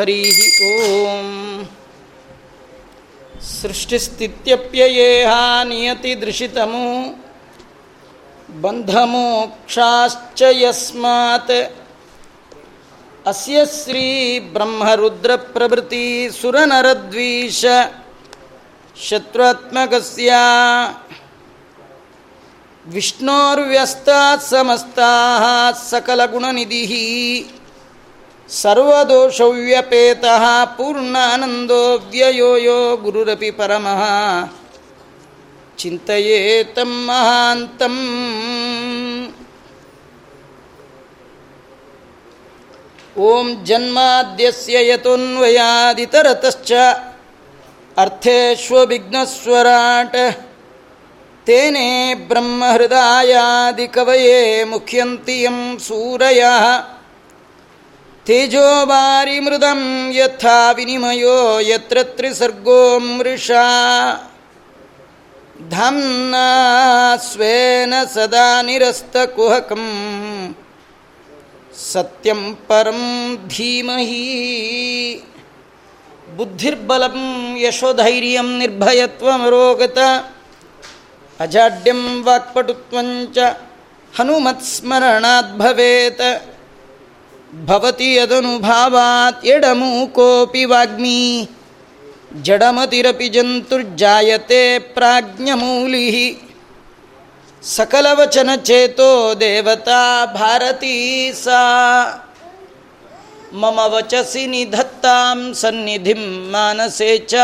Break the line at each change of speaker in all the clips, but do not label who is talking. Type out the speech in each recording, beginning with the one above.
हरि ओम। सृष्टिस्थित्यप्ययेहा नियतिदृशितमु। बन्धमोक्षाश्च यस्मात्। अस्य श्रीब्रह्मरुद्रप्रभृतिसुरनरद्वीष शत्रुत्मकस्या विष्णोर्व्यस्तात् समस्ताः सकलगुणनिधिः। सर्वदोषव्यपेतः पूर्णानन्दो व्ययो यो गुरुरपि परमः। चिन्तयेतं महान्तम् ॐ जन्माद्यस्य यतोऽन्वयादितरतश्च अर्थेष्वभिघ्नस्वराट् तेने ब्रह्महृदायादिकवये मुख्यन्ति यं सूरयः। ಯಂ ಸೂರಯಃ ತೇಜೋವಾರಿಮೃದಂ ಯಥಾ ವಿನಿಮಯೋ ಯತ್ರ ತ್ರಿಸರ್ಗೋ ಮೃಷಾ. ಧಾಮ್ನಾ ಸ್ವೇನ ಸದಾ ನಿರಸ್ತಕುಹಕಂ ಸತ್ಯಂ ಪರಂ ಧೀಮಹಿ. ಬುದ್ಧಿರ್ಬಲಂ ಯಶೋಧೈರ್ಯಂ ನಿರ್ಭಯತ್ವಮರೋಗತ ಅಜಾಡ್ಯಂ ವಾಕ್ಪಟುತ್ವಂಚ ಹನುಮತ್ಸ್ಮರಣಾತ್ ಭವತಿ ಯದನುಭಾವಾತ್ ಎಡಮು ಕೋಪಿ ವಾಗ್ಮಿ ಜಡಮತಿರಪಿ ಜಂತುರ್ಜಾಯತೆ ಪ್ರಾಜ್ಞಮೂಲಿ ಸಕಲವಚನ ಚೇತೋ ದೇವತಾ ಭಾರತೀ ಸಾ ಮಮ ವಚಸಿ ನಿಧತ್ತಾಂ ಸನ್ನಿಧಿ ಮಾನಸೇ ಚ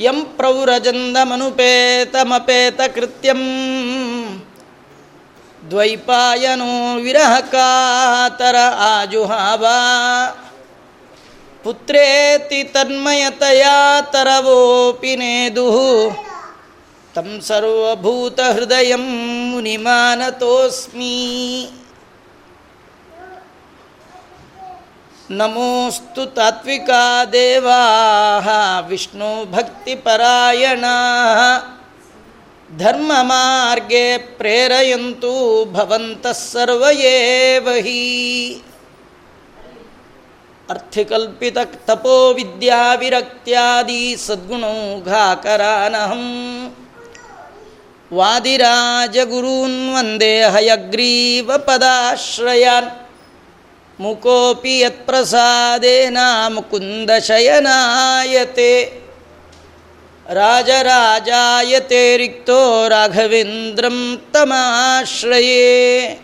ಯಂ ಪ್ರೌರಜಂದಮನುಪೇತಮಪೇತಕೃತ್ಯಂ ದ್ವೈಪಾಯನೋ ವಿರಹಕಾತರ ಆಜುಹಾವ. ಪುತ್ರೇತಿ ತನ್ಮಯತಯಾ ತರವೋಪಿ ನೇದುಃ. ತಂ ಸರ್ವಭೂತಹೃದಯ ಮುನಿಮಾನತೋಸ್ಮಿ. ನಮೋಸ್ತು ತಾತ್ವಿಕಾ ದೇವಾ. ವಿಷ್ಣು ಭಕ್ತಿ ಭಕ್ತಿಪರಾಯಣ ಧರ್ಮಮಾರ್ಗೆ ಪ್ರೇರೆಯಂತೂ ಭವಂತಃ ಸರ್ವಯೇವ ಹಿ ಅರ್ಥಿಕಲ್ಪಿತ ತಪೋ ವಿದ್ಯಾ ವಿರಕ್ತ್ಯಾದಿ ಸದ್ಗುಣೌಘಾಕರಾನಹಂ ವಾದಿರಾಜಗುರೂನ್ ವಂದೇ ಹಯಗ್ರೀವ ಪದಾಶ್ರಯಾನ್. ಮುಕೋಪಿ ಯತ್ಪ್ರಸಾದೇನ ಮುಕುಂದಶಯನಾಯತೆ. ರಾಜರಾಜಾಯತೆ ರಿಕ್ತೋ ರಾಘವೇಂದ್ರಂ ತಮಾಶ್ರಯೇ.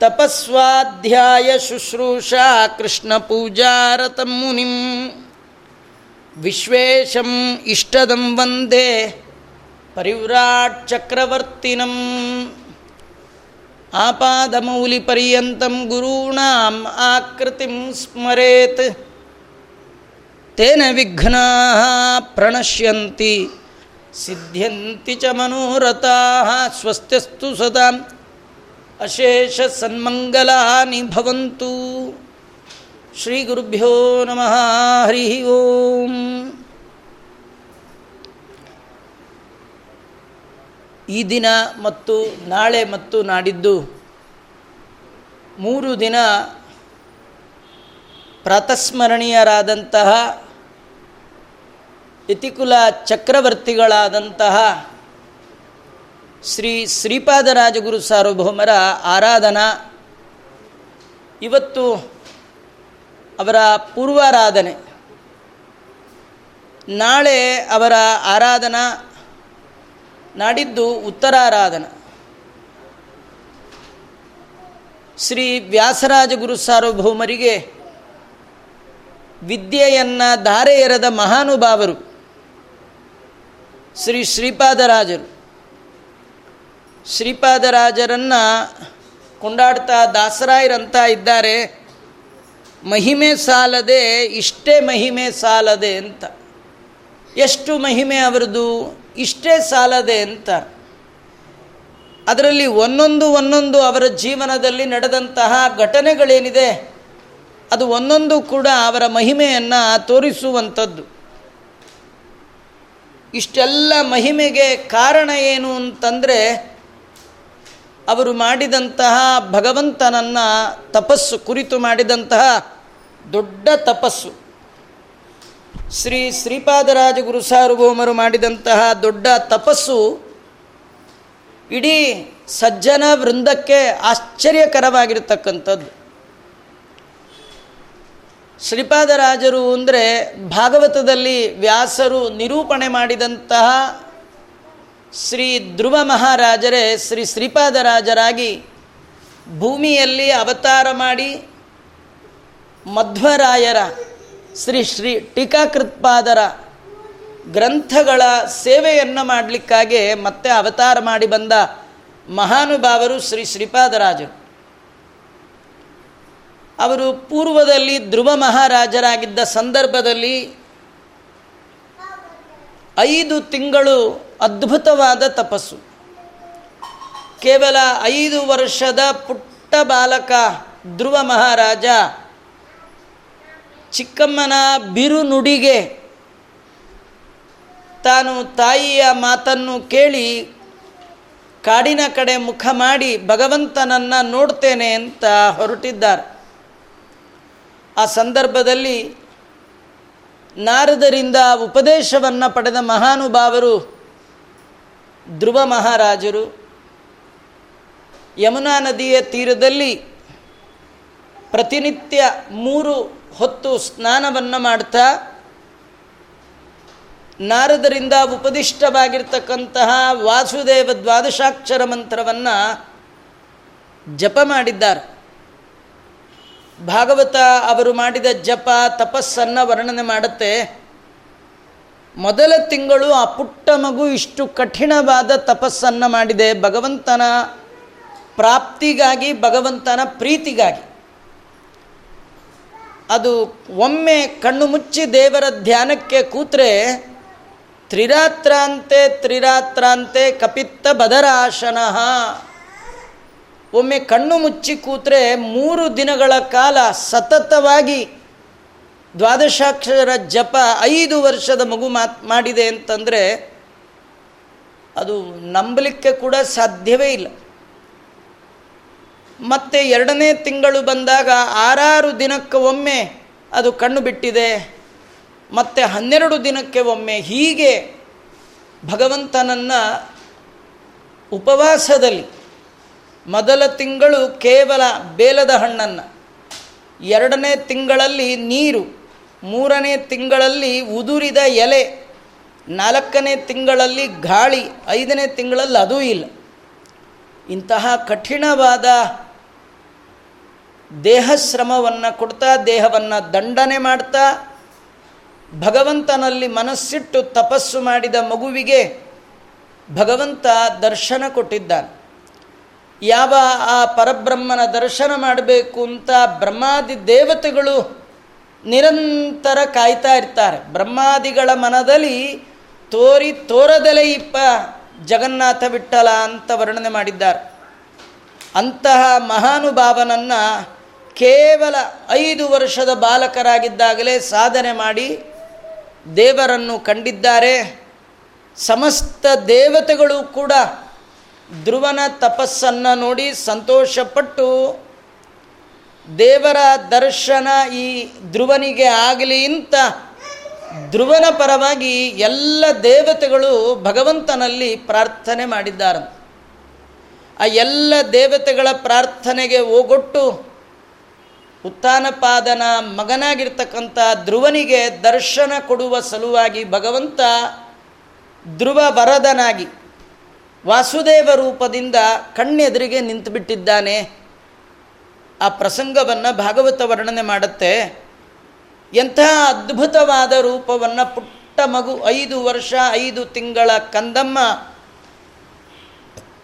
ತಪಸ್ವಾಧ್ಯಾಯ ಶುಶ್ರೂಷಾ ಕೃಷ್ಣ ಪೂಜಾರತ ಮುನಿಂ. ವಿಶ್ವೇಶಂ ಇಷ್ಟದಂ ವಂದೇ ಪರಿವ್ರಾಟ್ ಚಕ್ರವರ್ತಿನಂ ಆಪಾದಮೌಲಿಪರ್ಯಂತಂ ಗುರೂಣಾಂ ಆಕೃತಿಂ ಸ್ಮರೇತ್. ತೇನ ವಿಘ್ನಾ ಪ್ರಣಶ್ಯಂತಿ ಸಿದ್ಧ್ಯಂತಿ ಚ ಮನೋರಥಾ ಸ್ವಸ್ತ್ಯಸ್ತು ಸದಾ ಅಶೇಷ ಸನ್ಮಂಗಲಾನಿ ಭವಂತು. ಶ್ರೀ ಗುರುಭ್ಯೋ ನಮಃ, ಹರಿ ಓಂ. ಈ ದಿನ ಮತ್ತು ನಾಳೆ ಮತ್ತು ನಾಡಿದ್ದು ಮೂರು ದಿನ ಪ್ರಾತಸ್ಮರಣೀಯರಾದಂತಹ ಯತಿಕುಲ ಚಕ್ರವರ್ತಿಗಳಾದಂತಹ ಶ್ರೀ ಶ್ರೀಪಾದರಾಜಗುರು ಸಾರ್ವಭೌಮರ ಆರಾಧನಾ ಇವತ್ತು ಅವರ ಪೂರ್ವಾರಾಧನೆ. ನಾಳೆ ಅವರ ಆರಾಧನಾ ನಾಡಿದ್ದು ಉತ್ತರಾರಾಧನ. ಶ್ರೀ ವ್ಯಾಸರಾಜ ಗುರು ಸಾರ್ವಭೌಮರಿಗೆ ವಿದ್ಯೆಯನ್ನು ಧಾರೆ ಎರೆದ ಮಹಾನುಭಾವರು ಶ್ರೀ ಶ್ರೀಪಾದರಾಜರು. ಶ್ರೀಪಾದರಾಜರನ್ನು ಕೊಂಡಾಡ್ತಾ ದಾಸರಾಯರಂತ ಇದ್ದಾರೆ. ಮಹಿಮೆ ಸಾಲದೆ, ಇಷ್ಟೇ ಮಹಿಮೆ ಸಾಲದೆ ಅಂತ. ಎಷ್ಟು ಮಹಿಮೆ ಅವರದು, ಇಷ್ಟೇ ಸಾಲದೆ ಅಂತ. ಅದರಲ್ಲಿ ಒಂದೊಂದು ಒಂದೊಂದು ಅವರ ಜೀವನದಲ್ಲಿ ನಡೆದಂತಹ ಘಟನೆಗಳೇನಿದೆ, ಅದು ಒಂದೊಂದು ಕೂಡ ಅವರ ಮಹಿಮೆಯನ್ನು ತೋರಿಸುವಂಥದ್ದು. ಇಷ್ಟೆಲ್ಲ ಮಹಿಮೆಗೆ ಕಾರಣ ಏನು ಅಂತಂದರೆ ಅವರು ಮಾಡಿದಂತಹ ಭಗವಂತನನ್ನು ತಪಸ್ಸು, ಕುರಿತು ಮಾಡಿದಂತಹ ದೊಡ್ಡ ತಪಸ್ಸು. ಶ್ರೀ ಶ್ರೀಪಾದರಾಜ ಗುರು ಸಾರ್ವಭೌಮರು ಮಾಡಿದಂತಹ ದೊಡ್ಡ ತಪಸ್ಸು ಇಡೀ ಸಜ್ಜನ ವೃಂದಕ್ಕೆ ಆಶ್ಚರ್ಯಕರವಾಗಿರ್ತಕ್ಕಂಥದ್ದು. ಶ್ರೀಪಾದರಾಜರು ಅಂದರೆ ಭಾಗವತದಲ್ಲಿ ವ್ಯಾಸರು ನಿರೂಪಣೆ ಮಾಡಿದಂತಹ ಶ್ರೀ ಧ್ರುವ ಮಹಾರಾಜರೇ, ಶ್ರೀ ಶ್ರೀಪಾದರಾಜರಾಗಿ ಭೂಮಿಯಲ್ಲಿ ಅವತಾರ ಮಾಡಿ ಮಧ್ವರಾಯರ, ಶ್ರೀ ಶ್ರೀ ಟೀಕಾಕೃತ್ಪಾದರ ಗ್ರಂಥಗಳ ಸೇವೆಯನ್ನು ಮಾಡಲಿಕ್ಕಾಗಿ ಮತ್ತೆ ಅವತಾರ ಮಾಡಿ ಬಂದ ಮಹಾನುಭಾವರು ಶ್ರೀ ಶ್ರೀಪಾದರಾಜರು ಅವರು ಪೂರ್ವದಲ್ಲಿ ಧ್ರುವ ಮಹಾರಾಜರಾಗಿದ್ದ ಸಂದರ್ಭದಲ್ಲಿ ಐದು ತಿಂಗಳು ಅದ್ಭುತವಾದ ತಪಸ್ಸು. ಕೇವಲ ಐದು ವರ್ಷದ ಪುಟ್ಟ ಬಾಲಕ ಧ್ರುವ ಮಹಾರಾಜ ಚಿಕ್ಕಮ್ಮನ ಬಿರುನುಡಿಗೆ ತಾನು ತಾಯಿಯ ಮಾತನ್ನು ಕೇಳಿ ಕಾಡಿನ ಕಡೆ ಮುಖ ಮಾಡಿ ಭಗವಂತನನ್ನು ನೋಡ್ತೇನೆ ಅಂತ ಹೊರಟಿದ್ದಾರೆ. ಆ ಸಂದರ್ಭದಲ್ಲಿ ನಾರದರಿಂದ ಉಪದೇಶವನ್ನು ಪಡೆದ ಮಹಾನುಭಾವರು ಧ್ರುವ ಮಹಾರಾಜರು. ಯಮುನಾ ನದಿಯ ತೀರದಲ್ಲಿ ಪ್ರತಿನಿತ್ಯ ಮೂರು ಹೊತ್ತು ಸ್ನಾನವನ್ನು ಮಾಡ್ತಾ ನಾರದರಿಂದ ಉಪದಿಷ್ಟವಾಗಿರ್ತಕ್ಕಂತಹ ವಾಸುದೇವ ದ್ವಾದಶಾಕ್ಷರ ಮಂತ್ರವನ್ನು ಜಪ ಮಾಡಿದ್ದಾರೆ. ಭಾಗವತ ಅವರು ಮಾಡಿದ ಜಪ, ತಪಸ್ಸನ್ನು ವರ್ಣನೆ ಮಾಡುತ್ತೆ. ಮೊದಲ ತಿಂಗಳು ಆ ಪುಟ್ಟ ಮಗು ಇಷ್ಟು ಕಠಿಣವಾದ ತಪಸ್ಸನ್ನು ಮಾಡಿದೆ. ಭಗವಂತನ ಪ್ರಾಪ್ತಿಗಾಗಿ, ಭಗವಂತನ ಪ್ರೀತಿಗಾಗಿ. ಅದು ಒಮ್ಮೆ ಕಣ್ಣು ಮುಚ್ಚಿ ದೇವರ ಧ್ಯಾನಕ್ಕೆ ಕೂತ್ರೆ, ತ್ರಿರಾತ್ರಾಂತೆ ತ್ರಿರಾತ್ರಾಂತೆ ಕಪಿತ್ತ ಬದರಾಶನ. ಒಮ್ಮೆ ಕಣ್ಣು ಮುಚ್ಚಿ ಕೂತ್ರೆ ಮೂರು ದಿನಗಳ ಕಾಲ ಸತತವಾಗಿ ದ್ವಾದಶಾಕ್ಷರ ಜಪ ಐದು ವರ್ಷದ ಮಗು ಮಾತ್ ಮಾಡಿದೆ ಅಂತಂದರೆ ಅದು ನಂಬಲಿಕ್ಕೆ ಕೂಡ ಸಾಧ್ಯವೇ ಇಲ್ಲ. ಮತ್ತೆ ಎರಡನೇ ತಿಂಗಳು ಬಂದಾಗ ಆರಾರು ದಿನಕ್ಕೆ ಒಮ್ಮೆ ಅದು ಕಣ್ಣು ಬಿಟ್ಟಿದೆ, ಮತ್ತೆ ಹನ್ನೆರಡು ದಿನಕ್ಕೆ ಒಮ್ಮೆ ಹೀಗೆ ಭಗವಂತನನ್ನು ಉಪವಾಸದಲ್ಲಿ ಮೊದಲ ತಿಂಗಳು ಕೇವಲ ಬೇಲದ ಹಣ್ಣನ್ನು. ಎರಡನೇ ತಿಂಗಳಲ್ಲಿ ನೀರು, ಮೂರನೇ ತಿಂಗಳಲ್ಲಿ ಉದುರಿದ ಎಲೆ, ನಾಲ್ಕನೇ ತಿಂಗಳಲ್ಲಿ ಗಾಳಿ, ಐದನೇ ತಿಂಗಳಲ್ಲಿ ಅದೂ ಇಲ್ಲ. ಇಂತಹ ಕಠಿಣವಾದ ದೇಹಶ್ರಮವನ್ನು ಕೊಡ್ತಾ, ದೇಹವನ್ನು ದಂಡನೆ ಮಾಡ್ತಾ, ಭಗವಂತನಲ್ಲಿ ಮನಸ್ಸಿಟ್ಟು ತಪಸ್ಸು ಮಾಡಿದ ಮಗುವಿಗೆ ಭಗವಂತ ದರ್ಶನ ಕೊಟ್ಟಿದ್ದಾನೆ. ಯಾವ ಆ ಪರಬ್ರಹ್ಮನ ದರ್ಶನ ಮಾಡಬೇಕು ಅಂತ ಬ್ರಹ್ಮಾದಿ ದೇವತೆಗಳು ನಿರಂತರ ಕಾಯ್ತಾ ಇರ್ತಾರೆ. ಬ್ರಹ್ಮಾದಿಗಳ ಮನದಲ್ಲಿ ತೋರಿ ತೋರದಲೇ ಇಪ್ಪ ಜಗನ್ನಾಥ ವಿಠಲ ಅಂತ ವರ್ಣನೆ ಮಾಡಿದ್ದಾರೆ. ಅಂತಹ ಮಹಾನುಭಾವನನ್ನು ಕೇವಲ ಐದು ವರ್ಷದ ಬಾಲಕರಾಗಿದ್ದಾಗಲೇ ಸಾಧನೆ ಮಾಡಿ ದೇವರನ್ನು ಕಂಡಿದ್ದಾರೆ. ಸಮಸ್ತ ದೇವತೆಗಳು ಕೂಡ ಧ್ರುವನ ತಪಸ್ಸನ್ನು ನೋಡಿ ಸಂತೋಷಪಟ್ಟು ದೇವರ ದರ್ಶನ ಈ ಧ್ರುವನಿಗೆ ಆಗಲಿ ಅಂತ ಧ್ರುವನ ಪರವಾಗಿ ಎಲ್ಲ ದೇವತೆಗಳು ಭಗವಂತನಲ್ಲಿ ಪ್ರಾರ್ಥನೆ ಮಾಡಿದ್ದಾರೆ. ಆ ಎಲ್ಲ ದೇವತೆಗಳ ಪ್ರಾರ್ಥನೆಗೆ ಓಗೊಟ್ಟು ಉತ್ಥಾನಪಾದನ ಮಗನಾಗಿರ್ತಕ್ಕಂಥ ಧ್ರುವನಿಗೆ ದರ್ಶನ ಕೊಡುವ ಸಲುವಾಗಿ ಭಗವಂತ ಧ್ರುವ ವರದನಾಗಿ ವಾಸುದೇವ ರೂಪದಿಂದ ಕಣ್ಣೆದುರಿಗೆ ನಿಂತುಬಿಟ್ಟಿದ್ದಾನೆ. ಆ ಪ್ರಸಂಗವನ್ನು ಭಾಗವತ ವರ್ಣನೆ ಮಾಡುತ್ತೆ. ಎಂತಹ ಅದ್ಭುತವಾದ ರೂಪವನ್ನು ಪುಟ್ಟ ಮಗು ಐದು ವರ್ಷ, ಐದು ತಿಂಗಳ ಕಂದಮ್ಮ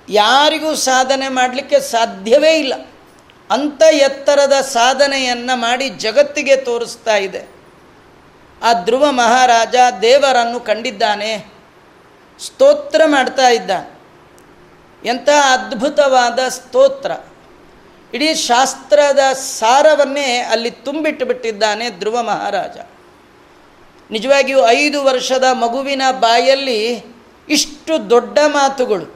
ಯಾರಿಗೂ ಸಾಧನೆ ಮಾಡಲಿಕ್ಕೆ ಸಾಧ್ಯವೇ ಇಲ್ಲ. ಅಂಥ ಎತ್ತರದ ಸಾಧನೆಯನ್ನು ಮಾಡಿ ಜಗತ್ತಿಗೆ ತೋರಿಸ್ತಾ ಇದೆ. ಆ ಧ್ರುವ ಮಹಾರಾಜ ದೇವರನ್ನು ಕಂಡಿದ್ದಾನೆ. ಸ್ತೋತ್ರ ಮಾಡ್ತಾ ಇದ್ದ ಎಂಥ ಅದ್ಭುತವಾದ ಸ್ತೋತ್ರ. ಇಡೀ ಶಾಸ್ತ್ರದ ಸಾರವನ್ನೇ ಅಲ್ಲಿ ತುಂಬಿಟ್ಟು ಬಿಟ್ಟಿದ್ದಾನೆ ಧ್ರುವ ಮಹಾರಾಜ. ನಿಜವಾಗಿಯೂ ಐದು ವರ್ಷದ ಮಗುವಿನ ಬಾಯಲ್ಲಿ ಇಷ್ಟು ದೊಡ್ಡ ಮಾತುಗಳು,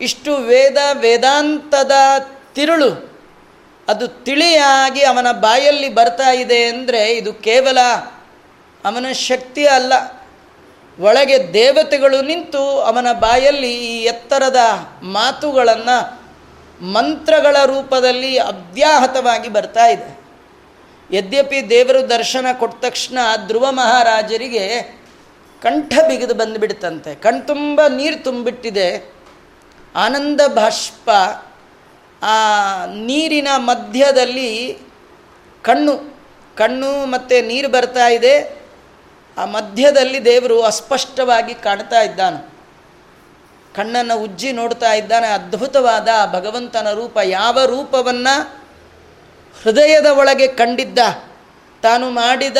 ಇಷ್ಟು ವೇದ ವೇದಾಂತದ ತಿರುಳು, ಅದು ತಿಳಿಯಾಗಿ ಅವನ ಬಾಯಲ್ಲಿ ಬರ್ತಾ ಇದೆ ಅಂದರೆ ಇದು ಕೇವಲ ಅವನ ಶಕ್ತಿ ಅಲ್ಲ ಒಳಗೆ ದೇವತೆಗಳು ನಿಂತು ಅವನ ಬಾಯಲ್ಲಿ ಈ ಎತ್ತರದ ಮಾತುಗಳನ್ನು ಮಂತ್ರಗಳ ರೂಪದಲ್ಲಿ ಅವ್ಯಾಹತವಾಗಿ ಬರ್ತಾ ಇದೆ. ಯದ್ಯಪಿ ದೇವರು ದರ್ಶನ ಕೊಟ್ಟ ತಕ್ಷಣ ಧ್ರುವ ಮಹಾರಾಜರಿಗೆ ಕಂಠ ಬಿಗಿದು ಬಂದುಬಿಡ್ತಂತೆ. ಕಣ್ತುಂಬ ನೀರು ತುಂಬಿಟ್ಟಿದೆ. ಆನಂದ ಭಾಷ್ಪ ಆ ನೀರಿನ ಮಧ್ಯದಲ್ಲಿ ಕಣ್ಣು ಕಣ್ಣು ಮತ್ತು ನೀರು ಬರ್ತಾ ಇದೆ. ಆ ಮಧ್ಯದಲ್ಲಿ ದೇವರು ಅಸ್ಪಷ್ಟವಾಗಿ ಕಾಣ್ತಾ ಇದ್ದಾನೆ. ಕಣ್ಣನ್ನು ಉಜ್ಜಿ ನೋಡ್ತಾ ಇದ್ದಾನೆ. ಅದ್ಭುತವಾದ ಭಗವಂತನ ರೂಪ, ಯಾವ ರೂಪವನ್ನು ಹೃದಯದ ಒಳಗೆ ಕಂಡಿದ್ದ? ತಾನು ಮಾಡಿದ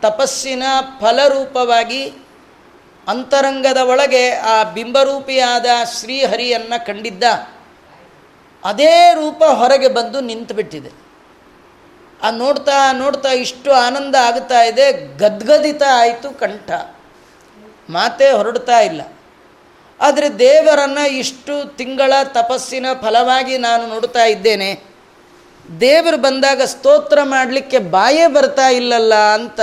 ತಪಸ್ಸಿನ ಫಲರೂಪವಾಗಿ ಅಂತರಂಗದ ಒಳಗೆ ಆ ಬಿಂಬರೂಪಿಯಾದ ಶ್ರೀಹರಿಯನ್ನು ಕಂಡಿದ್ದ. ಅದೇ ರೂಪ ಹೊರಗೆ ಬಂದು ನಿಂತುಬಿಟ್ಟಿದೆ. ಆ ನೋಡ್ತಾ ನೋಡ್ತಾ ಇಷ್ಟು ಆನಂದ ಆಗ್ತಾ ಇದೆ, ಗದ್ಗದಿತ ಆಯಿತು ಕಂಠ. ಮಾತೇ ಹೊರಡ್ತಾ ಇಲ್ಲ. ಆದರೆ ದೇವರನ್ನು ಇಷ್ಟು ತಿಂಗಳ ತಪಸ್ಸಿನ ಫಲವಾಗಿ ನಾನು ನೋಡ್ತಾ ಇದ್ದೇನೆ. ದೇವರು ಬಂದಾಗ ಸ್ತೋತ್ರ ಮಾಡಲಿಕ್ಕೆ ಬಾಯೇ ಬರ್ತಾ ಇಲ್ಲಲ್ಲ ಅಂತ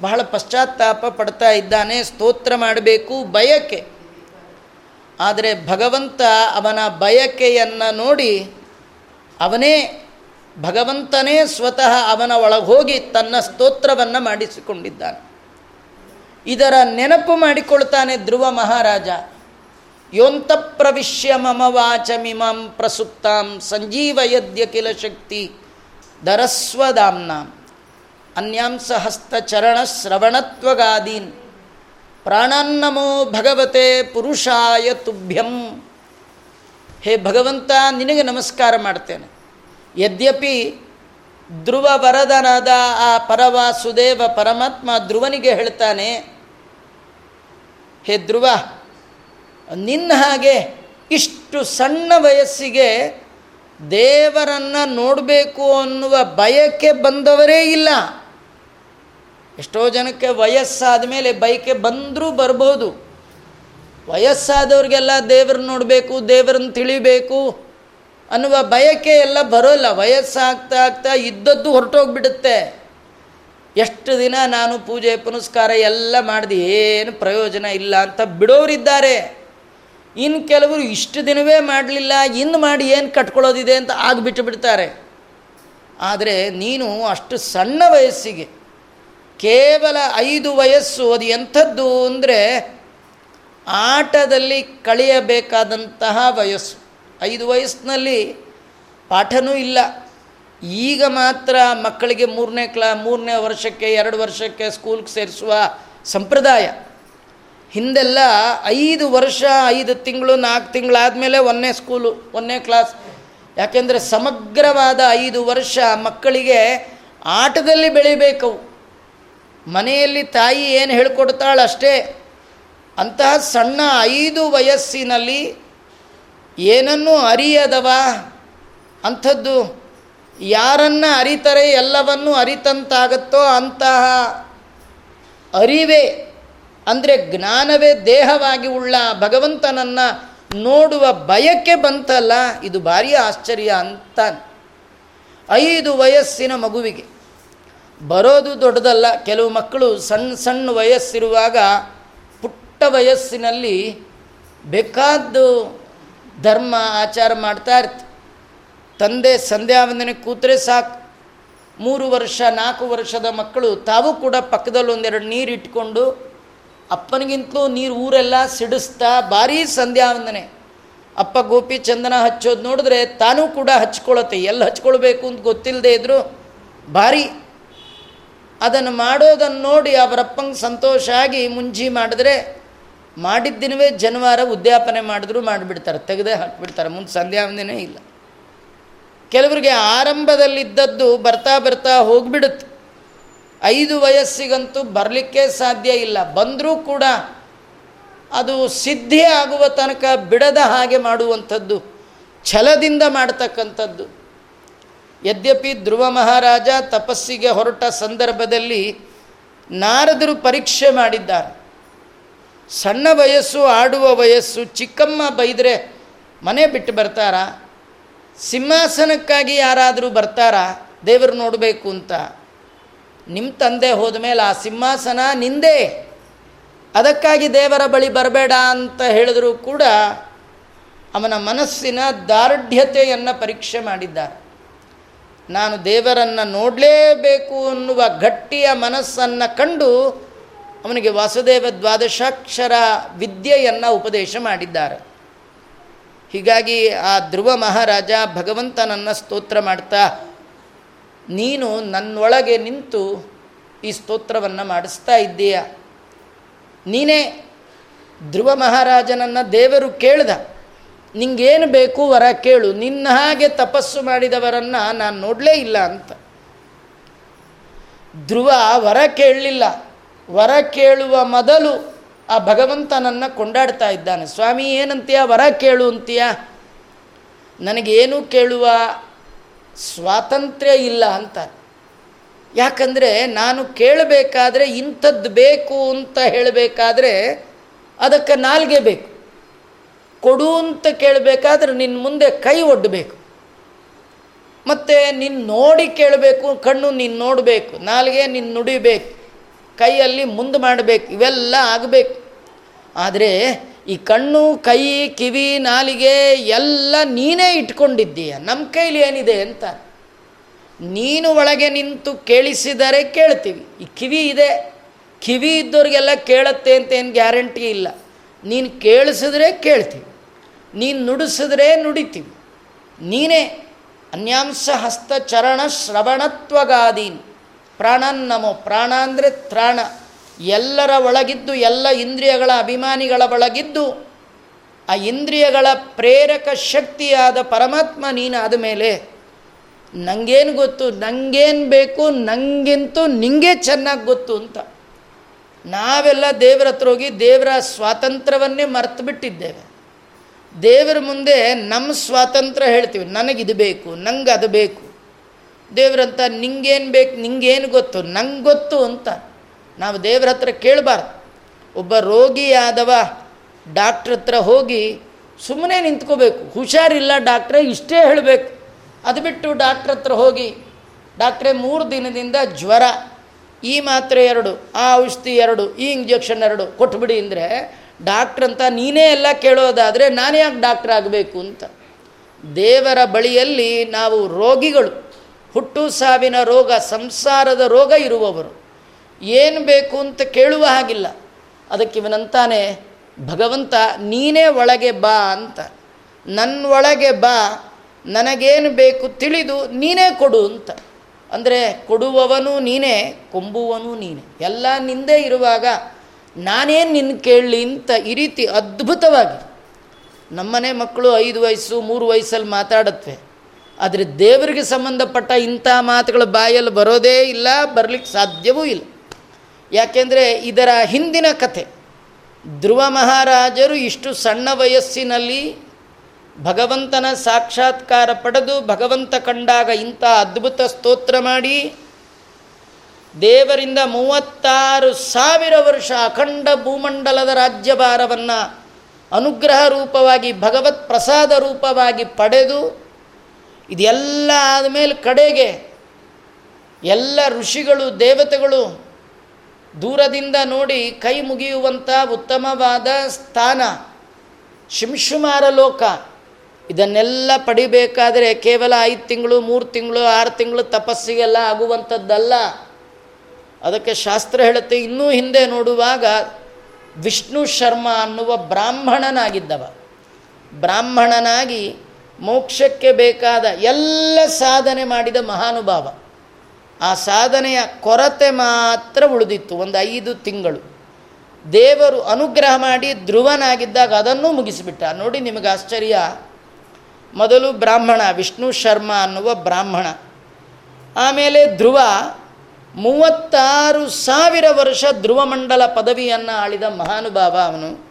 ಬಹಳ ಪಶ್ಚಾತ್ತಾಪ ಪಡ್ತಾ ಇದ್ದಾನೆ, ಸ್ತೋತ್ರ ಮಾಡಬೇಕು ಬಯಕೆ. ಆದರೆ ಭಗವಂತ ಅವನ ಬಯಕೆಯನ್ನು ನೋಡಿ ಅವನೇ ಭಗವಂತನೇ ಸ್ವತಃ ಅವನ ಒಳಗೆ ಹೋಗಿ ತನ್ನ ಸ್ತೋತ್ರವನ್ನು ಮಾಡಿಸಿಕೊಂಡಿದ್ದಾನೆ. ಇದರ ನೆನಪು ಮಾಡಿಕೊಳ್ತಾನೆ ಧ್ರುವ ಮಹಾರಾಜ. ಯೋಂತಪ್ರವಿಶ್ಯ ಮಮ ವಾಚಮಿಮಾಂ ಪ್ರಸುಪ್ತಾಂ ಸಂಜೀವಯದ್ಯ ಕಿಲ ಶಕ್ತಿ ದರಸ್ವದಾಂನ ಅನ್ಯಾಂಸ ಹಸ್ತಚರಣ ಶ್ರವಣತ್ವಗಾದೀನ್. ಪ್ರಾಣಾನ್ನಮೋ ಭಗವತೆ ಪುರುಷಾಯ ತುಭ್ಯಂ. ಹೇ ಭಗವಂತ, ನಿನಗೆ ನಮಸ್ಕಾರ ಮಾಡ್ತೇನೆ. ಯದ್ಯಪಿ ಧ್ರುವ ವರದನಾದ ಆ ಪರವಾಸುದೇವ ಪರಮಾತ್ಮ ಧ್ರುವನಿಗೆ ಹೇಳ್ತಾನೆ, ಹೇ ಧ್ರುವ, ನಿನ್ನ ಹಾಗೆ ಇಷ್ಟು ಸಣ್ಣ ವಯಸ್ಸಿಗೆ ದೇವರನ್ನು ನೋಡಬೇಕು ಅನ್ನುವ ಬಯಕೆ ಬಂದವರೇ ಇಲ್ಲ. ಎಷ್ಟೋ ಜನಕ್ಕೆ ವಯಸ್ಸಾದ ಮೇಲೆ ಬಯಕೆ ಬಂದರೂ ಬರ್ಬೋದು. ವಯಸ್ಸಾದವ್ರಿಗೆಲ್ಲ ದೇವ್ರನ್ನ ನೋಡಬೇಕು, ದೇವರನ್ನು ತಿಳಿಬೇಕು. ಅನ್ನುವ ಬಯಕೆ ಎಲ್ಲ ಬರೋಲ್ಲ. ವಯಸ್ಸಾಗ್ತಾ ಆಗ್ತಾ ಇದ್ದದ್ದು ಹೊರಟೋಗ್ಬಿಡುತ್ತೆ. ಎಷ್ಟು ದಿನ ನಾನು ಪೂಜೆ, ಪುನಸ್ಕಾರ ಎಲ್ಲ ಮಾಡಿದೆ, ಏನು ಪ್ರಯೋಜನ ಇಲ್ಲ ಅಂತ ಬಿಡೋರಿದ್ದಾರೆ. ಇನ್ನು ಕೆಲವರು ಇಷ್ಟು ದಿನವೇ ಮಾಡಲಿಲ್ಲ, ಇನ್ನು ಮಾಡಿ ಏನು ಕಟ್ಕೊಳ್ಳೋದಿದೆ ಅಂತ ಆಗಿಬಿಟ್ಟು ಬಿಡ್ತಾರೆ. ಆದರೆ ನೀನು ಅಷ್ಟು ಸಣ್ಣ ವಯಸ್ಸಿಗೆ, ಕೇವಲ ಐದು ವಯಸ್ಸು ಅದು ಎಂಥದ್ದು ಅಂದರೆ ಆಟದಲ್ಲಿ ಕಳೆಯಬೇಕಾದಂತಹ ವಯಸ್ಸು. ಐದು ವಯಸ್ಸಿನಲ್ಲಿ ಪಾಠನೂ ಇಲ್ಲ. ಈಗ ಮಾತ್ರ ಮಕ್ಕಳಿಗೆ ಮೂರನೇ ಕ್ಲಾ, ಮೂರನೇ ವರ್ಷಕ್ಕೆ, ಎರಡು ವರ್ಷಕ್ಕೆ ಸ್ಕೂಲ್ಗೆ ಸೇರಿಸುವ ಸಂಪ್ರದಾಯ. ಹಿಂದೆಲ್ಲ ಐದು ವರ್ಷ, ಐದು ತಿಂಗಳು, ನಾಲ್ಕು ತಿಂಗಳಾದಮೇಲೆ ಒಂದನೇ ಸ್ಕೂಲು, ಒಂದನೇ ಕ್ಲಾಸ್. ಯಾಕೆಂದರೆ ಸಮಗ್ರವಾದ ಐದು ವರ್ಷ ಮಕ್ಕಳಿಗೆ ಆಟದಲ್ಲಿ ಬೆಳಿಬೇಕು. ಮನೆಯಲ್ಲಿ ತಾಯಿ ಏನು ಹೇಳ್ಕೊಡ್ತಾಳಷ್ಟೇ, ಅಂತಹ ಸಣ್ಣ ಐದು ವಯಸ್ಸಿನಲ್ಲಿ ಏನನ್ನೂ ಅರಿಯದವ? ಅಂಥದ್ದು, ಯಾರನ್ನು ಅರಿತರೆ ಎಲ್ಲವನ್ನೂ ಅರಿತಂತಾಗತ್ತೋ ಅಂತಹ ಅರಿವೇ, ಅಂದರೆ ಜ್ಞಾನವೇ ದೇಹವಾಗಿ ಉಳ್ಳ ಭಗವಂತನನ್ನು ನೋಡುವ ಬಯಕೆ ಬಂತಲ್ಲ, ಇದು ಭಾರಿ ಆಶ್ಚರ್ಯ ಅಂತ. ಐದು ವಯಸ್ಸಿನ ಮಗುವಿಗೆ. ಬರೋದು ದೊಡ್ಡದಲ್ಲ, ಕೆಲವು ಮಕ್ಕಳು ಸಣ್ಣ ಸಣ್ಣ ವಯಸ್ಸಿರುವಾಗ ಪುಟ್ಟ ವಯಸ್ಸಿನಲ್ಲಿ ಬೇಕಾದ್ದು ಧರ್ಮ ಆಚಾರ ಮಾಡ್ತಾ ಇರ್ತ. ತಂದೆ ಸಂಧ್ಯಾವಂದನೆ ಕೂತ್ರೆ ಸಾಕು. ಮೂರು ವರ್ಷ, ನಾಲ್ಕು ವರ್ಷದ ಮಕ್ಕಳು ತಾವು ಕೂಡ ಪಕ್ಕದಲ್ಲಿ ಒಂದೆರಡು ನೀರು ಇಟ್ಕೊಂಡು ಅಪ್ಪನಿಗಿಂತಲೂ ನೀರು ಊರೆಲ್ಲ ಸಿಡಿಸ್ತಾ ಭಾರೀ ಸಂಧ್ಯಾವಂದನೆ ಅಪ್ಪ ಗೋಪಿ ಚಂದನ ಹಚ್ಚೋದು ನೋಡಿದ್ರೆ ತಾನೂ ಕೂಡ ಹಚ್ಕೊಳತ್ತೆ. ಎಲ್ಲಿ ಹಚ್ಕೊಳ್ಬೇಕು ಅಂತ ಗೊತ್ತಿಲ್ಲದೆ ಇದ್ದರೂ ಭಾರಿ. ಅದನ್ನು ಮಾಡೋದನ್ನು ನೋಡಿ ಅವರಪ್ಪಂಗೆ ಸಂತೋಷ ಆಗಿ ಮುಂಜಿ ಮಾಡಿದ್ರೆ ಮಾಡಿದ ದಿನವೇ ಜನವಾರ ಉದ್ಯಾಪನೆ ಮಾಡಿದ್ರು ಮಾಡಿಬಿಡ್ತಾರೆ, ತೆಗೆದೇ ಹಾಕಿಬಿಡ್ತಾರೆ, ಮುಂದೆ ಸಂಧ್ಯಾವಂದನೆ ಇಲ್ಲ. ಕೆಲವರಿಗೆ ಆರಂಭದಲ್ಲಿದ್ದದ್ದು ಬರ್ತಾ ಬರ್ತಾ ಹೋಗಿಬಿಡುತ್ತೆ. ಐದು ವಯಸ್ಸಿಗಂತೂ ಬರಲಿಕ್ಕೆ ಸಾಧ್ಯ ಇಲ್ಲ, ಬಂದರೂ ಕೂಡ ಅದು ಸಿದ್ಧಿ ಆಗುವ ತನಕ ಬಿಡದ ಹಾಗೆ ಮಾಡುವಂಥದ್ದು, ಛಲದಿಂದ ಮಾಡ್ತಕ್ಕಂಥದ್ದು. ಯದ್ಯಪಿ ಧ್ರುವ ಮಹಾರಾಜ ತಪಸ್ಸಿಗೆ ಹೊರಟ ಸಂದರ್ಭದಲ್ಲಿ ನಾರದರು ಪರೀಕ್ಷೆ ಮಾಡಿದ್ದಾರೆ. ಸಣ್ಣ ವಯಸ್ಸು, ಆಡುವ ವಯಸ್ಸು, ಚಿಕ್ಕಮ್ಮ ಬೈದರೆ ಮನೆ ಬಿಟ್ಟು ಬರ್ತಾರಾ? ಸಿಂಹಾಸನಕ್ಕಾಗಿ ಯಾರಾದರೂ ಬರ್ತಾರಾ? ದೇವರು ನೋಡಬೇಕು ಅಂತ. ನಿಮ್ಮ ತಂದೆ ಹೋದ ಮೇಲೆ ಆ ಸಿಂಹಾಸನ ನಿಂದೆ. ಅದಕ್ಕಾಗಿ ದೇವರ ಬಳಿ ಬರಬೇಡ ಅಂತ ಹೇಳಿದರೂ ಕೂಡ ಅವನ ಮನಸ್ಸಿನ ದಾರ್ಢ್ಯತೆಯನ್ನು ಪರೀಕ್ಷೆ ಮಾಡಿದ್ದಾರೆ. ನಾನು ದೇವರನ್ನು ನೋಡಲೇಬೇಕು ಅನ್ನುವ ಗಟ್ಟಿಯ ಮನಸ್ಸನ್ನು ಕಂಡು ಅವನಿಗೆ ವಾಸುದೇವ ದ್ವಾದಶಾಕ್ಷರ ವಿದ್ಯೆಯನ್ನು ಉಪದೇಶ ಮಾಡಿದ್ದಾರೆ. ಹೀಗಾಗಿ ಆ ಧ್ರುವ ಮಹಾರಾಜ ಭಗವಂತನನ್ನು ಸ್ತೋತ್ರ ಮಾಡ್ತಾ, ನೀನು ನನ್ನೊಳಗೆ ನಿಂತು ಈ ಸ್ತೋತ್ರವನ್ನು ಮಾಡಿಸ್ತಾ ಇದ್ದೀಯ. ನೀನೇ ಧ್ರುವ ಮಹಾರಾಜನನ್ನು ದೇವರು ಕೇಳ್ದ, ನಿಂಗೇನು ಬೇಕು ವರ ಕೇಳು, ನಿನ್ನ ಹಾಗೆ ತಪಸ್ಸು ಮಾಡಿದವರನ್ನು ನಾನು ನೋಡಲೇ ಇಲ್ಲ ಅಂತ. ಧ್ರುವ ವರ ಕೇಳಲಿಲ್ಲ. ವರ ಕೇಳುವ ಮೊದಲು ಆ ಭಗವಂತನನ್ನು ಕೊಂಡಾಡ್ತಾ ಇದ್ದಾನೆ. ಸ್ವಾಮಿ, ಏನಂತೀಯ? ವರ ಕೇಳು ಅಂತೀಯ? ನನಗೇನು ಕೇಳುವ ಸ್ವಾತಂತ್ರ್ಯ ಇಲ್ಲ ಅಂತ. ಯಾಕಂದರೆ ನಾನು ಕೇಳಬೇಕಾದ್ರೆ ಇಂಥದ್ದು ಬೇಕು ಅಂತ ಹೇಳಬೇಕಾದ್ರೆ ಅದಕ್ಕೆ ನಾಲ್ಗೆ ಬೇಕು. ಕೊಡು ಅಂತ ಕೇಳಬೇಕಾದ್ರೆ ನಿನ್ನ ಮುಂದೆ ಕೈ ಒಡ್ಡಬೇಕು ಮತ್ತು ನಿನ್ನ ನೋಡಿ ಕೇಳಬೇಕು, ಕಣ್ಣು ನೀನು ನೋಡಬೇಕು, ನಾಲ್ಗೆ ನಿನ್ನ ನುಡಿಬೇಕು. ಕೈಯಲ್ಲಿ ಮುಂದೆ ಮಾಡಬೇಕು, ಇವೆಲ್ಲ ಆಗಬೇಕು. ಆದರೆ ಈ ಕಣ್ಣು, ಕೈ, ಕಿವಿ, ನಾಲಿಗೆ ಎಲ್ಲ ನೀನೇ ಇಟ್ಕೊಂಡಿದ್ದೀಯ. ನಮ್ಮ ಕೈಲಿ ಏನಿದೆ ಅಂತ. ನೀನು ಒಳಗೆ ನಿಂತು ಕೇಳಿಸಿದರೆ ಕೇಳ್ತೀವಿ. ಈ ಕಿವಿ ಇದೆ. ಕಿವಿ ಇದ್ದವ್ರಿಗೆಲ್ಲ ಕೇಳುತ್ತೆ ಅಂತ ಏನು ಗ್ಯಾರಂಟಿ ಇಲ್ಲ. ನೀನು ಕೇಳಿಸಿದ್ರೆ ಕೇಳ್ತೀವಿ. ನೀನು ನುಡಿಸಿದ್ರೆ ನುಡಿತೀವಿ. ನೀನೇ ಅನ್ಯಾಂಶ ಹಸ್ತ ಚರಣ ಶ್ರವಣತ್ವಗಾದೀನ್. ಪ್ರಾಣನ್ನಮೋ ಪ್ರಾಣ ಅಂದರೆ ತ್ರಾಣ. ಎಲ್ಲರ ಒಳಗಿದ್ದು ಎಲ್ಲ ಇಂದ್ರಿಯಗಳ ಅಭಿಮಾನಿಗಳ ಒಳಗಿದ್ದು ಆ ಇಂದ್ರಿಯಗಳ ಪ್ರೇರಕ ಶಕ್ತಿಯಾದ ಪರಮಾತ್ಮ ನೀನಾದ ಮೇಲೆ ನನಗೇನು ಗೊತ್ತು ನನಗೇನು ಬೇಕು ನನಗಿಂತೂ ನಿಂಗೆ ಚೆನ್ನಾಗಿ ಗೊತ್ತು ಅಂತ. ನಾವೆಲ್ಲ ದೇವರ ಹತ್ರ ಹೋಗಿ ದೇವರ ಸ್ವಾತಂತ್ರ್ಯವನ್ನೇ ಮರೆತು ಬಿಟ್ಟಿದ್ದೇವೆ. ದೇವರ ಮುಂದೆ ನಮ್ಮ ಸ್ವಾತಂತ್ರ್ಯ ಹೇಳ್ತೀವಿ, ನನಗಿದು ಬೇಕು ನಂಗೆ ಅದು ಬೇಕು. ದೇವ್ರಂತ ನಿಂಗೇನು ಬೇಕು, ನಿಂಗೇನು ಗೊತ್ತು, ನಂಗೆ ಗೊತ್ತು ಅಂತ ನಾವು ದೇವ್ರ ಹತ್ರ ಕೇಳಬಾರ್ದು. ಒಬ್ಬ ರೋಗಿಯಾದವ ಡಾಕ್ಟ್ರ್ ಹತ್ರ ಹೋಗಿ ಸುಮ್ಮನೆ ನಿಂತ್ಕೋಬೇಕು. ಹುಷಾರಿಲ್ಲ ಡಾಕ್ಟ್ರೇ, ಇಷ್ಟೇ ಹೇಳಬೇಕು. ಅದು ಬಿಟ್ಟು ಡಾಕ್ಟ್ರ್ ಹತ್ರ ಹೋಗಿ, ಡಾಕ್ಟ್ರೆ, ಮೂರು ದಿನದಿಂದ ಜ್ವರ, ಈ ಮಾತ್ರೆ ಎರಡು, ಆ ಔಷಧಿ ಎರಡು, ಈ ಇಂಜೆಕ್ಷನ್ ಎರಡು ಕೊಟ್ಬಿಡಿ ಅಂದರೆ ಡಾಕ್ಟ್ರ್ ಅಂತ ನೀನೇ ಎಲ್ಲ ಕೇಳೋದಾದರೆ ನಾನು ಯಾಕೆ ಡಾಕ್ಟ್ರ್ ಆಗಬೇಕು ಅಂತ. ದೇವರ ಬಳಿಯಲ್ಲಿ ನಾವು ರೋಗಿಗಳು. ಹುಟ್ಟು ಸಾವಿನ ರೋಗ, ಸಂಸಾರದ ರೋಗ ಇರುವವರು. ಏನು ಬೇಕು ಅಂತ ಕೇಳುವ ಹಾಗಿಲ್ಲ. ಅದಕ್ಕೆ ಇವನಂತಾನೆ, ಭಗವಂತ, ನೀನೇ ಒಳಗೆ ಬಾ ಅಂತ. ನನ್ನ ಒಳಗೆ ಬಾ, ನನಗೇನು ಬೇಕು ತಿಳಿದು ನೀನೇ ಕೊಡು ಅಂತ. ಅಂದರೆ ಕೊಡುವವನು ನೀನೇ ಕೊಂಬುವನು ನೀನೇ. ಎಲ್ಲ ನಿಂದೇ ಇರುವಾಗ ನಾನೇನು ನಿನ್ನ ಕೇಳಲಿ ಅಂತ ಈ ರೀತಿ ಅದ್ಭುತವಾಗಿ ನಮ್ಮನೆ ಮಕ್ಕಳು ಐದು ವಯಸ್ಸು, ಮೂರು ವಯಸ್ಸಲ್ಲಿ ಮಾತಾಡತ್ವೆ. ಆದರೆ ದೇವರಿಗೆ ಸಂಬಂಧಪಟ್ಟ ಇಂಥ ಮಾತುಗಳು ಬಾಯಲ್ಲಿ ಬರೋದೇ ಇಲ್ಲ, ಬರಲಿಕ್ಕೆ ಸಾಧ್ಯವೂ ಇಲ್ಲ. ಯಾಕೆಂದರೆ ಇದರ ಹಿಂದಿನ ಕಥೆ, ಧ್ರುವ ಮಹಾರಾಜರು ಇಷ್ಟು ಸಣ್ಣ ವಯಸ್ಸಿನಲ್ಲಿ ಭಗವಂತನ ಸಾಕ್ಷಾತ್ಕಾರ ಪಡೆದು ಭಗವಂತ ಕಂಡಾಗ ಇಂಥ ಅದ್ಭುತ ಸ್ತೋತ್ರ ಮಾಡಿ ದೇವರಿಂದ ಮೂವತ್ತಾರು ಸಾವಿರ ವರ್ಷ ಅಖಂಡ ಭೂಮಂಡಲದ ರಾಜ್ಯಭಾರವನ್ನು ಅನುಗ್ರಹ ರೂಪವಾಗಿ ಭಗವತ್ ಪ್ರಸಾದ ರೂಪವಾಗಿ ಪಡೆದು ಇದೆಲ್ಲ ಆದಮೇಲೆ ಕಡೆಗೆ ಎಲ್ಲ ಋಷಿಗಳು, ದೇವತೆಗಳು ದೂರದಿಂದ ನೋಡಿ ಕೈ ಮುಗಿಯುವಂಥ ಉತ್ತಮವಾದ ಸ್ಥಾನ, ಶಿಂಶುಮಾರ ಲೋಕ. ಇದನ್ನೆಲ್ಲ ಪಡಿಬೇಕಾದರೆ ಕೇವಲ ಐದು ತಿಂಗಳು, ಮೂರು ತಿಂಗಳು, ಆರು ತಿಂಗಳು ತಪಸ್ಸಿಗೆಲ್ಲ ಆಗುವಂಥದ್ದಲ್ಲ. ಅದಕ್ಕೆ ಶಾಸ್ತ್ರ ಹೇಳುತ್ತೆ, ಇನ್ನೂ ಹಿಂದೆ ನೋಡುವಾಗ ವಿಷ್ಣು ಶರ್ಮ ಅನ್ನುವ ಬ್ರಾಹ್ಮಣನಾಗಿದ್ದವ. ಬ್ರಾಹ್ಮಣನಾಗಿ ಮೋಕ್ಷಕ್ಕೆ ಬೇಕಾದ ಎಲ್ಲ ಸಾಧನೆ ಮಾಡಿದ ಮಹಾನುಭಾವ. ಆ ಸಾಧನೆಯ ಕೊರತೆ ಮಾತ್ರ ಉಳಿದಿತ್ತು. ಒಂದು ಐದು ತಿಂಗಳು. ದೇವರು ಅನುಗ್ರಹ ಮಾಡಿ ಧ್ರುವನಾಗಿದ್ದಾಗ ಅದನ್ನೂ ಮುಗಿಸಿಬಿಟ್ಟ. ನೋಡಿ ನಿಮಗೆ ಆಶ್ಚರ್ಯ. ಮೊದಲು ಬ್ರಾಹ್ಮಣ, ವಿಷ್ಣು ಶರ್ಮ ಅನ್ನುವ ಬ್ರಾಹ್ಮಣ. ಆಮೇಲೆ ಧ್ರುವ ಮೂವತ್ತಾರು ಸಾವಿರ ವರ್ಷ ಧ್ರುವಮಂಡಲ ಪದವಿಯನ್ನು ಆಳಿದ ಮಹಾನುಭಾವ ಅವನು.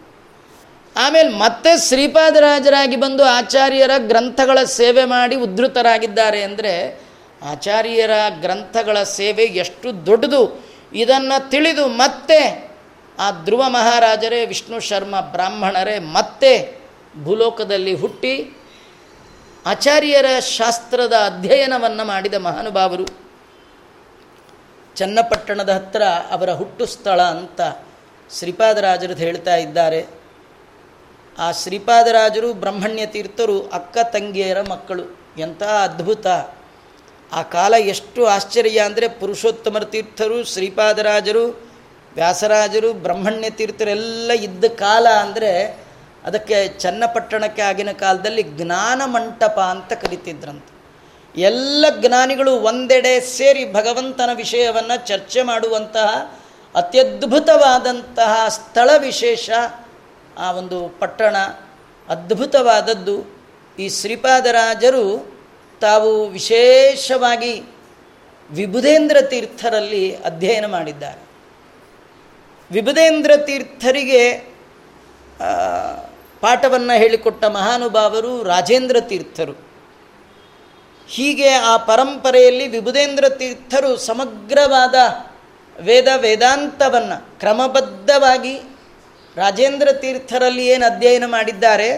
ಆಮೇಲೆ ಮತ್ತೆ ಶ್ರೀಪಾದರಾಜರಾಗಿ ಬಂದು ಆಚಾರ್ಯರ ಗ್ರಂಥಗಳ ಸೇವೆ ಮಾಡಿ ಉದ್ಧತರಾಗಿದ್ದಾರೆ ಅಂದರೆ ಆಚಾರ್ಯರ ಗ್ರಂಥಗಳ ಸೇವೆ ಎಷ್ಟು ದೊಡ್ಡದು. ಇದನ್ನು ತಿಳಿದು ಮತ್ತೆ ಆ ಧ್ರುವ ಮಹಾರಾಜರೇ, ವಿಷ್ಣು ಶರ್ಮ ಬ್ರಾಹ್ಮಣರೇ ಮತ್ತೆ ಭೂಲೋಕದಲ್ಲಿ ಹುಟ್ಟಿ ಆಚಾರ್ಯರ ಶಾಸ್ತ್ರದ ಅಧ್ಯಯನವನ್ನು ಮಾಡಿದ ಮಹಾನುಭಾವರು. ಚನ್ನಪಟ್ಟಣದ ಹತ್ತಿರ ಅವರ ಹುಟ್ಟು ಸ್ಥಳ ಅಂತ ಶ್ರೀಪಾದರಾಜರು ಹೇಳ್ತಾ ಇದ್ದಾರೆ. ಆ ಶ್ರೀಪಾದರಾಜರು ಬ್ರಹ್ಮಣ್ಯ ತೀರ್ಥರು ಅಕ್ಕ ತಂಗಿಯರ ಮಕ್ಕಳು. ಎಂಥ ಅದ್ಭುತ. ಆ ಕಾಲ ಎಷ್ಟು ಆಶ್ಚರ್ಯ ಅಂದರೆ ಪುರುಷೋತ್ತಮರ ತೀರ್ಥರು, ಶ್ರೀಪಾದರಾಜರು, ವ್ಯಾಸರಾಜರು ಬ್ರಹ್ಮಣ್ಯ ತೀರ್ಥರೆಲ್ಲ ಇದ್ದ ಕಾಲ ಅಂದರೆ ಅದಕ್ಕೆ ಚನ್ನಪಟ್ಟಣಕ್ಕೆ ಆಗಿನ ಕಾಲದಲ್ಲಿ ಜ್ಞಾನ ಮಂಟಪ ಅಂತ ಕರಿತಿದ್ರಂತೆ. ಎಲ್ಲ ಜ್ಞಾನಿಗಳು ಒಂದೆಡೆ ಸೇರಿ ಭಗವಂತನ ವಿಷಯವನ್ನು ಚರ್ಚೆ ಮಾಡುವಂತಹ ಅತ್ಯದ್ಭುತವಾದಂತಹ ಸ್ಥಳ ವಿಶೇಷ. ಆ ಒಂದು ಪಟ್ಟಣ ಅದ್ಭುತವಾದದ್ದು. ಈ ಶ್ರೀಪಾದರಾಜರು ತಾವು ವಿಶೇಷವಾಗಿ ವಿಭುಧೇಂದ್ರ ತೀರ್ಥರಲ್ಲಿ ಅಧ್ಯಯನ ಮಾಡಿದ್ದಾರೆ. ವಿಭುಧೇಂದ್ರ ತೀರ್ಥರಿಗೆ ಪಾಠವನ್ನು ಹೇಳಿಕೊಟ್ಟ ಮಹಾನುಭಾವರು ರಾಜೇಂದ್ರ ತೀರ್ಥರು. ಹೀಗೆ ಆ ಪರಂಪರೆಯಲ್ಲಿ ವಿಭುಧೇಂದ್ರ ತೀರ್ಥರು ಸಮಗ್ರವಾದ ವೇದ ವೇದಾಂತವನ್ನು ಕ್ರಮಬದ್ಧವಾಗಿ ರಾಜೇಂದ್ರ ತೀರ್ಥರಲ್ಲಿ ಏನು ಅಧ್ಯಯನ ಮಾಡಿದ್ದಾರೆ,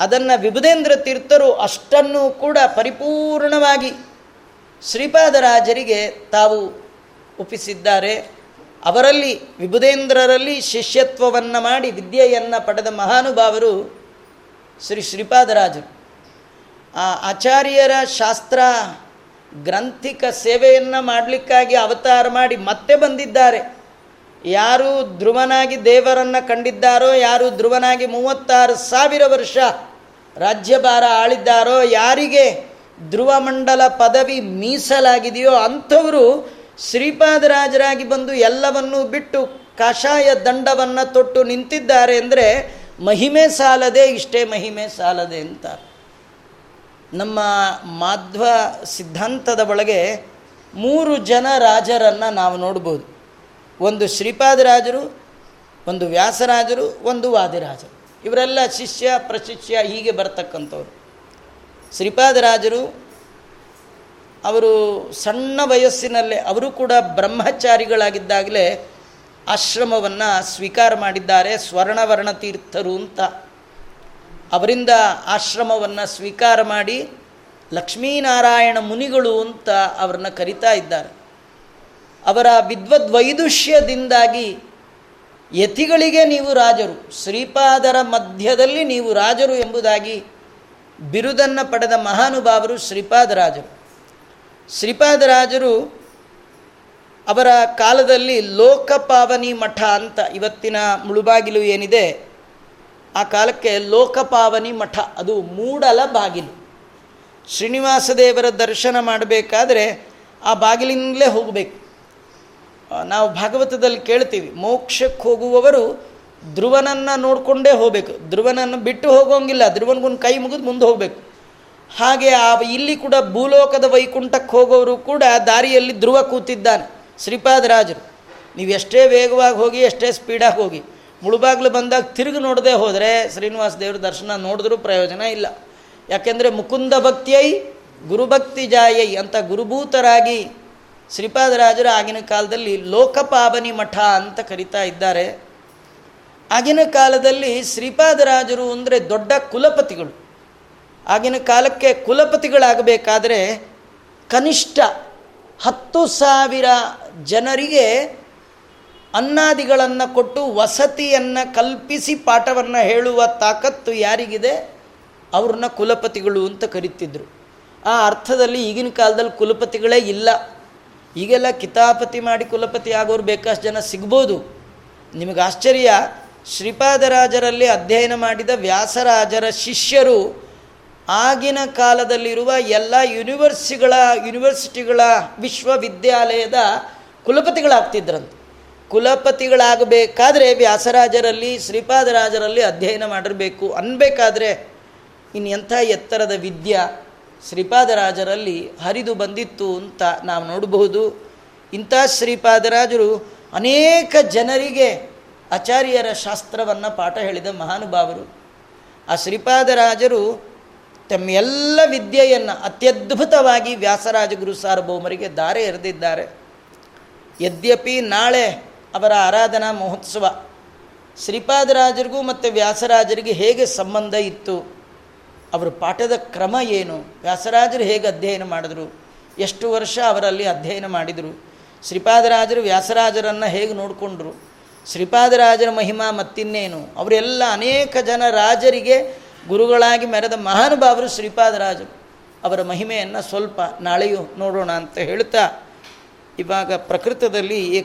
ಅದನ್ನು ವಿಭುಧೇಂದ್ರ ತೀರ್ಥರು ಅಷ್ಟನ್ನು ಕೂಡ ಪರಿಪೂರ್ಣವಾಗಿ ಶ್ರೀಪಾದರಾಜರಿಗೆ ತಾವು ಒಪ್ಪಿಸಿದ್ದಾರೆ. ಅವರಲ್ಲಿ ವಿಭುದೇಂದ್ರರಲ್ಲಿ ಶಿಷ್ಯತ್ವವನ್ನು ಮಾಡಿ ವಿದ್ಯೆಯನ್ನು ಪಡೆದ ಮಹಾನುಭಾವರು ಶ್ರೀ ಶ್ರೀಪಾದರಾಜರು. ಆ ಆಚಾರ್ಯರ ಶಾಸ್ತ್ರ, ಗ್ರಂಥಿಕ ಸೇವೆಯನ್ನು ಮಾಡಲಿಕ್ಕಾಗಿ ಅವತಾರ ಮಾಡಿ ಮತ್ತೆ ಬಂದಿದ್ದಾರೆ. ಯಾರು ಧ್ರುವನಾಗಿ ದೇವರನ್ನು ಕಂಡಿದ್ದಾರೋ, ಯಾರು ಧ್ರುವನಾಗಿ ಮೂವತ್ತಾರು ಸಾವಿರ ವರ್ಷ ರಾಜ್ಯಭಾರ ಆಳಿದ್ದಾರೋ, ಯಾರಿಗೆ ಧ್ರುವಮಂಡಲ ಪದವಿ ಮೀಸಲಾಗಿದೆಯೋ ಅಂಥವರು ಶ್ರೀಪಾದರಾಜರಾಗಿ ಬಂದು ಎಲ್ಲವನ್ನೂ ಬಿಟ್ಟು ಕಷಾಯ ದಂಡವನ್ನು ತೊಟ್ಟು ನಿಂತಿದ್ದಾರೆ ಅಂದರೆ ಮಹಿಮೆ ಸಾಲದೆ ಇಷ್ಟೇ ಮಹಿಮೆ ಸಾಲದೆ ಅಂತ. ನಮ್ಮ ಮಾಧ್ವ ಸಿದ್ಧಾಂತದ ಒಳಗೆ ಮೂರು ಜನ ರಾಜರನ್ನು ನಾವು ನೋಡ್ಬೋದು. ಒಂದು ಶ್ರೀಪಾದರಾಜರು, ಒಂದು ವ್ಯಾಸರಾಜರು, ಒಂದು ವಾದಿರಾಜರು. ಇವರೆಲ್ಲ ಶಿಷ್ಯ, ಪ್ರಶಿಷ್ಯ ಹೀಗೆ ಬರ್ತಕ್ಕಂಥವ್ರು. ಶ್ರೀಪಾದರಾಜರು, ಅವರು ಸಣ್ಣ ವಯಸ್ಸಿನಲ್ಲೇ ಅವರು ಕೂಡ ಬ್ರಹ್ಮಚಾರಿಗಳಾಗಿದ್ದಾಗಲೇ ಆಶ್ರಮವನ್ನು ಸ್ವೀಕಾರ ಮಾಡಿದ್ದಾರೆ, ಸ್ವರ್ಣವರ್ಣ ತೀರ್ಥರು ಅಂತ. ಅವರಿಂದ ಆಶ್ರಮವನ್ನು ಸ್ವೀಕಾರ ಮಾಡಿ ಲಕ್ಷ್ಮೀನಾರಾಯಣ ಮುನಿಗಳು ಅಂತ ಅವರನ್ನು ಕರಿತಾ ಇದ್ದಾರೆ. ಅವರ ವಿದ್ವದ್ವೈದುಷ್ಯದಿಂದಾಗಿ ಯತಿಗಳಿಗೆ ನೀವು ರಾಜರು, ಶ್ರೀಪಾದರ ಮಧ್ಯದಲ್ಲಿ ನೀವು ರಾಜರು ಎಂಬುದಾಗಿ ಬಿರುದನ್ನು ಪಡೆದ ಮಹಾನುಭಾವರು ಶ್ರೀಪಾದರಾಜರು ಶ್ರೀಪಾದರಾಜರು ಅವರ ಕಾಲದಲ್ಲಿ ಲೋಕಪಾವನಿ ಮಠ ಅಂತ ಇವತ್ತಿನ ಮುಳುಬಾಗಿಲು ಏನಿದೆ, ಆ ಕಾಲಕ್ಕೆ ಲೋಕಪಾವನಿ ಮಠ, ಅದು ಮೂಡಲ ಬಾಗಿಲು. ಶ್ರೀನಿವಾಸ ದೇವರ ದರ್ಶನ ಮಾಡಬೇಕಾದ್ರೆ ಆ ಬಾಗಿಲಿಂದಲೇ ಹೋಗಬೇಕು. ನಾವು ಭಾಗವತದಲ್ಲಿ ಕೇಳ್ತೀವಿ, ಮೋಕ್ಷಕ್ಕೆ ಹೋಗುವವರು ಧ್ರುವನನ್ನು ನೋಡಿಕೊಂಡೇ ಹೋಗಬೇಕು. ಧ್ರುವನನ್ನು ಬಿಟ್ಟು ಹೋಗೋಂಗಿಲ್ಲ, ಧ್ರುವನಿಗೊಂದು ಕೈ ಮುಗಿದು ಮುಂದೆ ಹೋಗಬೇಕು. ಹಾಗೆ ಆ ಇಲ್ಲಿ ಕೂಡ ಭೂಲೋಕದ ವೈಕುಂಠಕ್ಕೆ ಹೋಗೋರು ಕೂಡ ದಾರಿಯಲ್ಲಿ ಧ್ರುವ ಕೂತಿದ್ದಾನೆ ಶ್ರೀಪಾದರಾಜರು ನೀವು ಎಷ್ಟೇ ವೇಗವಾಗಿ ಹೋಗಿ, ಎಷ್ಟೇ ಸ್ಪೀಡಾಗಿ ಹೋಗಿ, ಮುಳುಬಾಗ್ಲು ಬಂದಾಗ ತಿರುಗಿ ನೋಡದೆ ಹೋದರೆ ಶ್ರೀನಿವಾಸ ದೇವ್ರ ದರ್ಶನ ನೋಡಿದ್ರೂ ಪ್ರಯೋಜನ ಇಲ್ಲ. ಯಾಕೆಂದರೆ ಮುಕುಂದ ಭಕ್ತಿಯೈ ಗುರುಭಕ್ತಿ ಜಾಯೈ ಅಂತ ಗುರುಭೂತರಾಗಿ ಶ್ರೀಪಾದರಾಜರು ಆಗಿನ ಕಾಲದಲ್ಲಿ ಲೋಕಪಾವನಿ ಮಠ ಅಂತ ಕರಿತಾ ಇದ್ದಾರೆ. ಆಗಿನ ಕಾಲದಲ್ಲಿ ಶ್ರೀಪಾದರಾಜರು ಅಂದರೆ ದೊಡ್ಡ ಕುಲಪತಿಗಳು. ಆಗಿನ ಕಾಲಕ್ಕೆ ಕುಲಪತಿಗಳಾಗಬೇಕಾದರೆ ಕನಿಷ್ಠ ಹತ್ತು ಸಾವಿರ ಜನರಿಗೆ ಅನ್ನಾದಿಗಳನ್ನು ಕೊಟ್ಟು ವಸತಿಯನ್ನು ಕಲ್ಪಿಸಿ ಪಾಠವನ್ನು ಹೇಳುವ ತಾಕತ್ತು ಯಾರಿಗಿದೆ? ಅವ್ರನ್ನ ಕುಲಪತಿಗಳು ಅಂತ ಕರಿತಿದ್ರು. ಆ ಅರ್ಥದಲ್ಲಿ ಈಗಿನ ಕಾಲದಲ್ಲಿ ಕುಲಪತಿಗಳೇ ಇಲ್ಲ. ಈಗೆಲ್ಲ ಕಿತಾಪತಿ ಮಾಡಿ ಕುಲಪತಿ ಆಗೋರು ಬೇಕಷ್ಟು ಜನ ಸಿಗ್ಬೋದು. ನಿಮಗೆ ಆಶ್ಚರ್ಯ, ಶ್ರೀಪಾದರಾಜರಲ್ಲಿ ಅಧ್ಯಯನ ಮಾಡಿದ ವ್ಯಾಸರಾಜರ ಶಿಷ್ಯರು ಆಗಿನ ಕಾಲದಲ್ಲಿರುವ ಎಲ್ಲ ಯೂನಿವರ್ಸಿಗಳ, ಯೂನಿವರ್ಸಿಟಿಗಳ ವಿಶ್ವವಿದ್ಯಾಲಯದ ಕುಲಪತಿಗಳಾಗ್ತಿದ್ರಂತೆ. ಕುಲಪತಿಗಳಾಗಬೇಕಾದ್ರೆ ವ್ಯಾಸರಾಜರಲ್ಲಿ, ಶ್ರೀಪಾದರಾಜರಲ್ಲಿ ಅಧ್ಯಯನ ಮಾಡಿರಬೇಕು ಅನ್ಬೇಕಾದ್ರೆ ಇನ್ನು ಎಂಥ ಎತ್ತರದ ವಿದ್ಯಾ ಶ್ರೀಪಾದರಾಜರಲ್ಲಿ ಹರಿದು ಬಂದಿತ್ತು ಅಂತ ನಾವು ನೋಡಬಹುದು. ಇಂಥ ಶ್ರೀಪಾದರಾಜರು ಅನೇಕ ಜನರಿಗೆ ಆಚಾರ್ಯರ ಶಾಸ್ತ್ರವನ್ನು ಪಾಠ ಹೇಳಿದ ಮಹಾನುಭಾವರು. ಆ ಶ್ರೀಪಾದರಾಜರು ತಮ್ಮ ಎಲ್ಲ ವಿದ್ಯೆಯನ್ನು ಅತ್ಯದ್ಭುತವಾಗಿ ವ್ಯಾಸರಾಜಗುರು ಸಾರ್ವಭೌಮರಿಗೆ ದಾರೆ ಎರೆದಿದ್ದಾರೆ. ಯದ್ಯಪಿ ನಾಳೆ ಅವರ ಆರಾಧನಾ ಮಹೋತ್ಸವ. ಶ್ರೀಪಾದರಾಜರಿಗೂ ಮತ್ತು ವ್ಯಾಸರಾಜರಿಗೆ ಹೇಗೆ ಸಂಬಂಧ ಇತ್ತು? ಅವರ ಪಾಠದ ಕ್ರಮ ಏನು? ವ್ಯಾಸರಾಜರು ಹೇಗೆ ಅಧ್ಯಯನ ಮಾಡಿದ್ರು? ಎಷ್ಟು ವರ್ಷ ಅವರಲ್ಲಿ ಅಧ್ಯಯನ ಮಾಡಿದರು? ಶ್ರೀಪಾದರಾಜರು ವ್ಯಾಸರಾಜರನ್ನು ಹೇಗೆ ನೋಡಿಕೊಂಡ್ರು? ಶ್ರೀಪಾದರಾಜರ ಮಹಿಮಾ ಮತ್ತಿನ್ನೇನು? ಅವರೆಲ್ಲ ಅನೇಕ ಜನ ರಾಜರಿಗೆ ಗುರುಗಳಾಗಿ ಮೆರೆದ ಮಹಾನುಭಾವರು ಶ್ರೀಪಾದರಾಜರು. ಅವರ ಮಹಿಮೆಯನ್ನು ಸ್ವಲ್ಪ ನಾಳೆಯೂ ನೋಡೋಣ ಅಂತ ಹೇಳ್ತಾ, ಇವಾಗ ಪ್ರಕೃತದಲ್ಲಿ